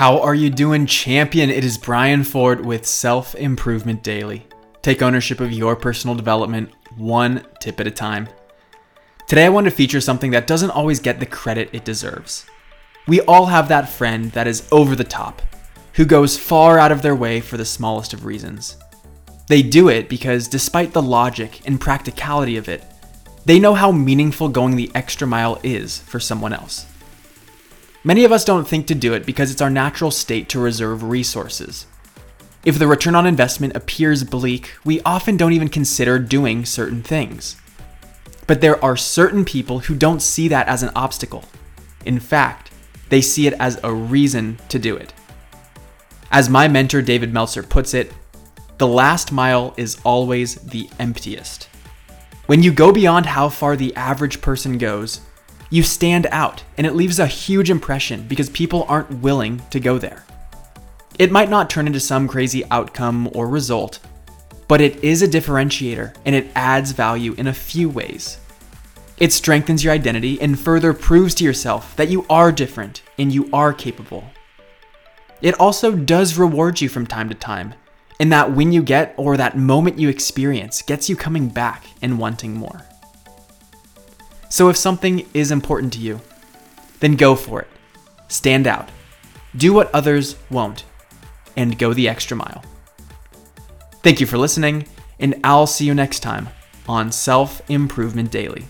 How are you doing, champion? It is Brian Ford with Self Improvement Daily. Take ownership of your personal development one tip at a time. Today, I want to feature something that doesn't always get the credit it deserves. We all have that friend that is over the top, who goes far out of their way for the smallest of reasons. They do it because, despite the logic and practicality of it, they know how meaningful going the extra mile is for someone else. Many of us don't think to do it because it's our natural state to reserve resources. If the return on investment appears bleak, we often don't even consider doing certain things. But there are certain people who don't see that as an obstacle. In fact, they see it as a reason to do it. As my mentor David Meltzer puts it, the last mile is always the emptiest. When you go beyond how far the average person goes, you stand out, and it leaves a huge impression because people aren't willing to go there. It might not turn into some crazy outcome or result, but it is a differentiator and it adds value in a few ways. It strengthens your identity and further proves to yourself that you are different and you are capable. It also does reward you from time to time, and that win you get or that moment you experience gets you coming back and wanting more. So if something is important to you, then go for it. Stand out. Do what others won't, and go the extra mile. Thank you for listening, and I'll see you next time on Self Improvement Daily.